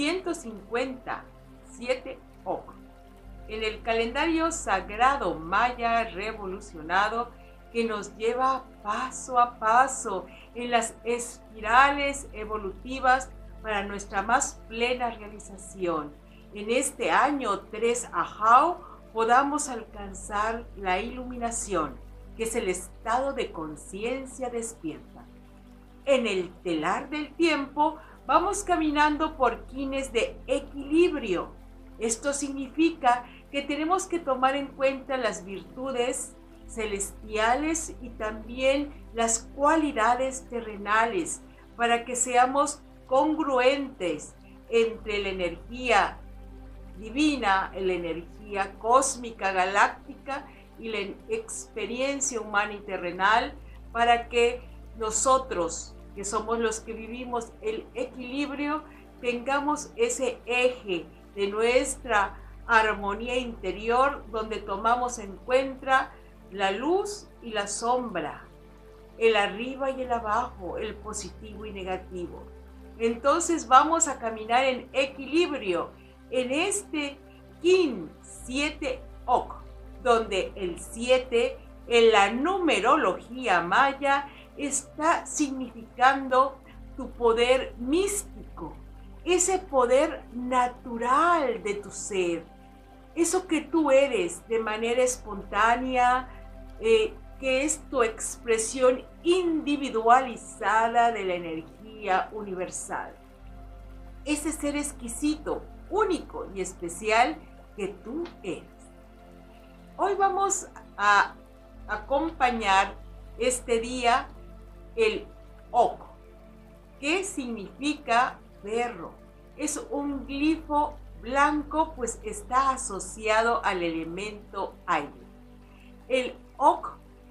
157 Ok. En el calendario sagrado maya revolucionado que nos lleva paso a paso en las espirales evolutivas para nuestra más plena realización. En este año 3 Ajao podamos alcanzar la iluminación, que es el estado de conciencia despierta. En el telar del tiempo vamos caminando por quines de equilibrio. Esto significa que tenemos que tomar en cuenta las virtudes celestiales y también las cualidades terrenales para que seamos congruentes entre la energía divina, la energía cósmica, galáctica y la experiencia humana y terrenal para que nosotros, que somos los que vivimos el equilibrio, tengamos ese eje de nuestra armonía interior donde tomamos en cuenta la luz y la sombra, el arriba y el abajo, el positivo y negativo. Entonces vamos a caminar en equilibrio en este Kin 7 Ok, donde el 7 en la numerología maya está significando tu poder místico, ese poder natural de tu ser, eso que tú eres de manera espontánea, eh, que es tu expresión individualizada de la energía universal. Ese ser exquisito, único y especial que tú eres. Hoy vamos a acompañar este día el Ok, que significa perro. Es un glifo blanco, pues está asociado al elemento aire. El Ok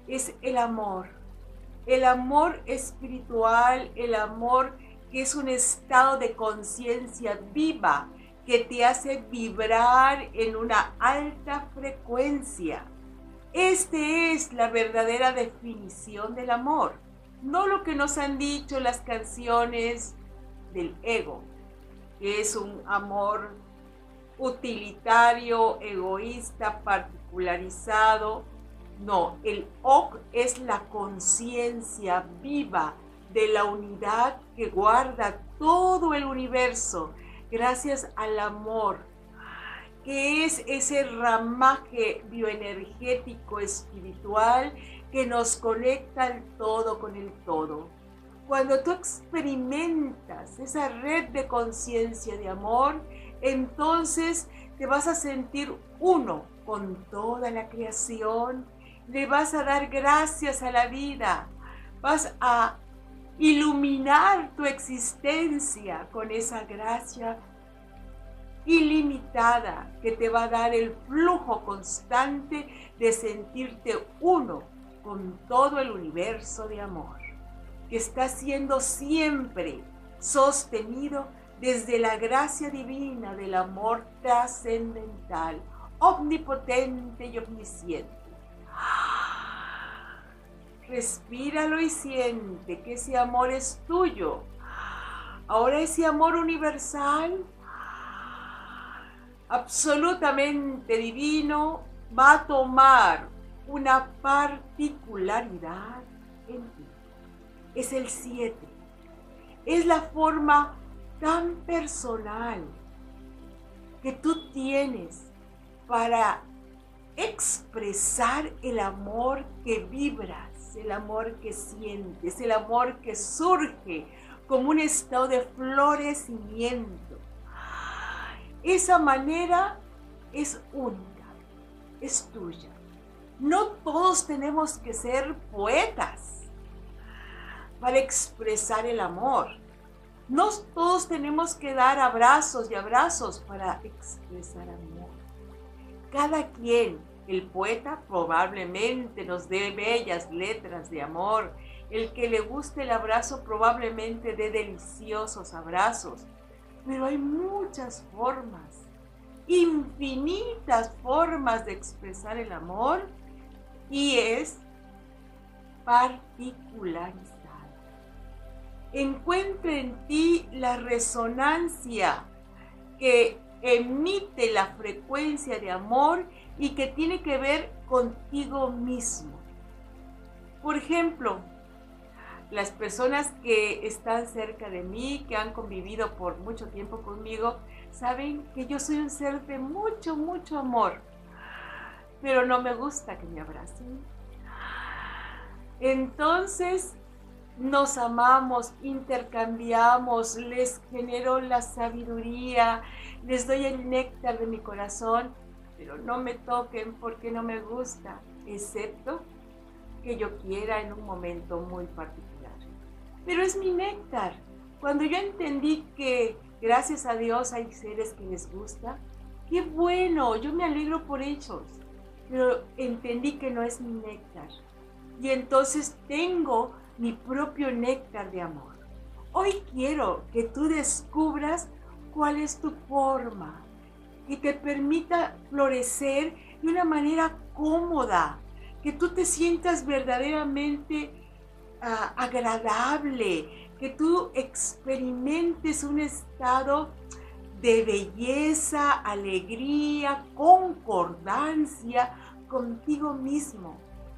es el amor, el amor espiritual, el amor que es un estado de conciencia viva que te hace vibrar en una alta frecuencia. Este es la verdadera definición del amor, no lo que nos han dicho las canciones del ego, que es un amor utilitario, egoísta, particularizado. No, el Ok es la conciencia viva de la unidad que guarda todo el universo gracias al amor, que es ese ramaje bioenergético espiritual que nos conecta al todo con el todo. Cuando tú experimentas esa red de conciencia de amor, entonces te vas a sentir uno con toda la creación, le vas a dar gracias a la vida, vas a iluminar tu existencia con esa gracia ilimitada que te va a dar el flujo constante de sentirte uno con todo el universo de amor, que está siendo siempre sostenido desde la gracia divina del amor trascendental, omnipotente y omnisciente. Respíralo y siente que ese amor es tuyo. Ahora ese amor universal, absolutamente divino, va a tomar una particularidad en ti. Es el 7. Es la forma tan personal que tú tienes para expresar el amor que vibras, el amor que sientes, el amor que surge como un estado de florecimiento. Esa manera es única, es tuya. No todos tenemos que ser poetas para expresar el amor. No todos tenemos que dar abrazos y abrazos para expresar amor. Cada quien, el poeta probablemente nos dé bellas letras de amor. El que le guste el abrazo probablemente dé deliciosos abrazos. Pero hay muchas formas, infinitas formas de expresar el amor y es particularizar encuentre en ti la resonancia que emite la frecuencia de amor y que tiene que ver contigo mismo. Por ejemplo, las personas que están cerca de mí, que han convivido por mucho tiempo conmigo, saben que yo soy un ser de mucho, mucho amor, pero no me gusta que me abracen. Entonces, nos amamos, intercambiamos, les genero la sabiduría, les doy el néctar de mi corazón, pero no me toquen porque no me gusta, excepto que yo quiera en un momento muy particular. Pero es mi néctar. Cuando yo entendí que gracias a Dios hay seres que les gusta, qué bueno, yo me alegro por ellos, pero entendí que no es mi néctar. Y entonces tengo mi propio néctar de amor. Hoy quiero que tú descubras cuál es tu forma, que te permita florecer de una manera cómoda, que tú te sientas verdaderamente ah, agradable, que tú experimentes un estado de belleza, alegría, concordancia contigo mismo.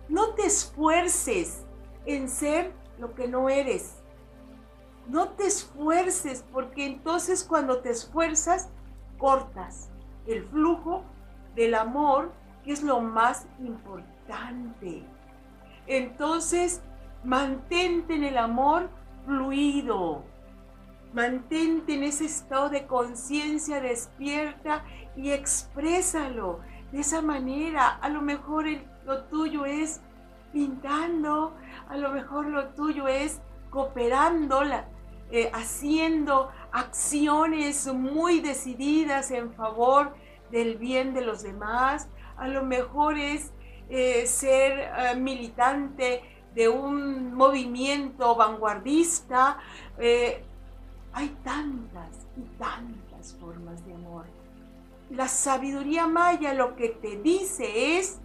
No te esfuerces en ser lo que no eres. No te esfuerces porque entonces cuando te esfuerzas cortas el flujo del amor que es lo más importante. Entonces, mantente en el amor fluido. Mantente en ese estado de conciencia despierta y exprésalo de esa manera. A lo mejor lo tuyo es pintando, a lo mejor lo tuyo es cooperando, eh, haciendo acciones muy decididas en favor del bien de los demás, a lo mejor es eh, ser eh, militante de un movimiento vanguardista. Hay tantas y tantas formas de amor. La sabiduría maya lo que te dice es,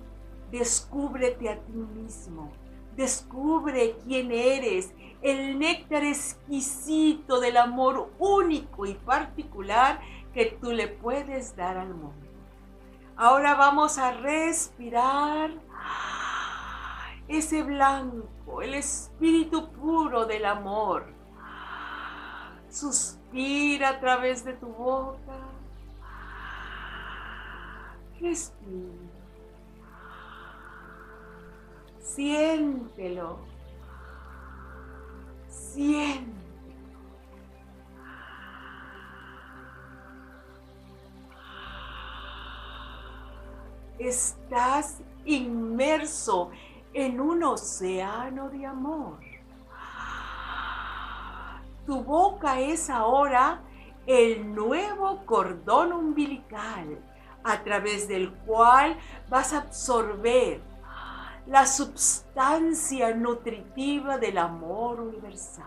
descúbrete a ti mismo, descubre quién eres, el néctar exquisito del amor único y particular que tú le puedes dar al mundo. Ahora vamos a respirar ese blanco, el espíritu puro del amor. Suspira a través de tu boca. Respira. Siéntelo. Siéntelo. Estás inmerso en un océano de amor. Tu boca es ahora el nuevo cordón umbilical a través del cual vas a absorber la substancia nutritiva del amor universal.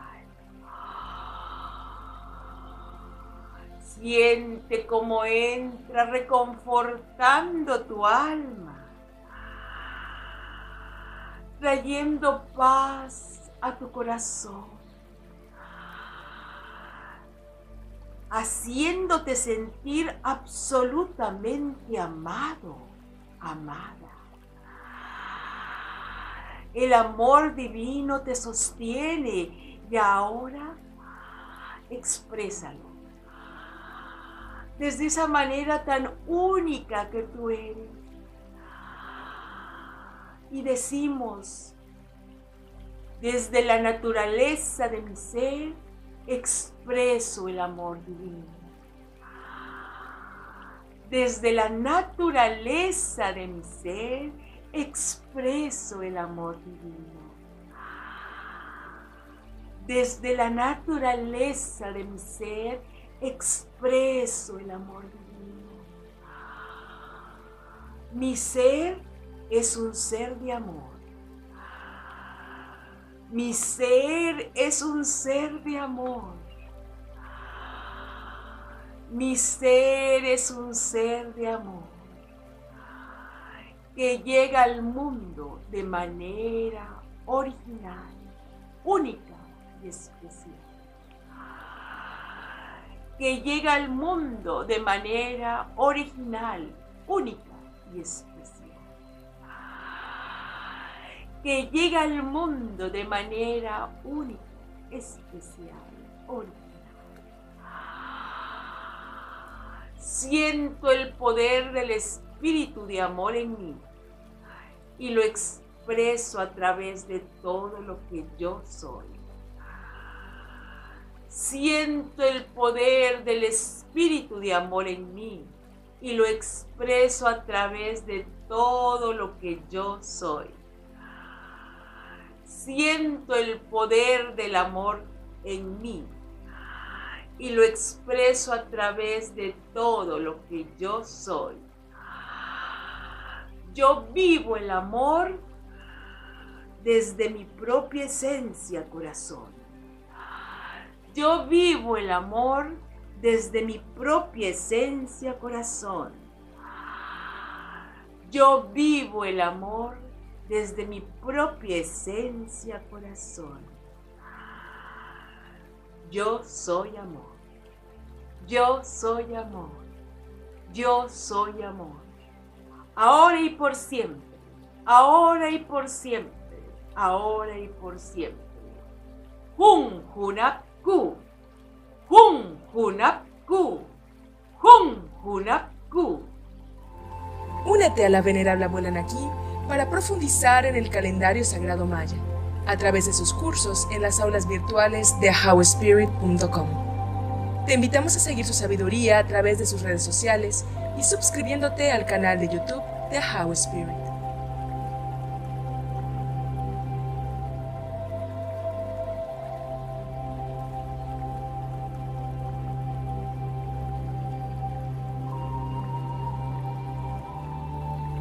Siente cómo entra reconfortando tu alma, trayendo paz a tu corazón, haciéndote sentir absolutamente amado, amada. El amor divino te sostiene y ahora exprésalo. Desde esa manera tan única que tú eres. Y decimos, desde la naturaleza de mi ser, expreso el amor divino. Desde la naturaleza de mi ser, expreso el amor divino. Desde la naturaleza de mi ser, expreso el amor divino. Mi ser es un ser de amor. Mi ser es un ser de amor. Mi ser es un ser de amor que llega al mundo de manera original, única y especial. que llega al mundo de manera original, única y especial. Que llega al mundo de manera única, especial, original. Siento el poder del Espíritu de amor en mí y lo expreso a través de todo lo que yo soy. Siento el poder del Espíritu de amor en mí y lo expreso a través de todo lo que yo soy. Siento el poder del amor en mí y lo expreso a través de todo lo que yo soy. Yo vivo el amor desde mi propia esencia, corazón. Yo vivo el amor desde mi propia esencia, corazón. Yo vivo el amor desde mi propia esencia, corazón. Yo soy amor. Yo soy amor. Yo soy amor. Ahora y por siempre. Ahora y por siempre. Ahora y por siempre. Hun Hunapku. Hun Hunapku. Hun Hunapku. Únete a la venerable abuela Naki para profundizar en el calendario sagrado maya a través de sus cursos en las aulas virtuales de howspirit.com. Te invitamos a seguir su sabiduría a través de sus redes sociales y suscribiéndote al canal de YouTube de How Spirit.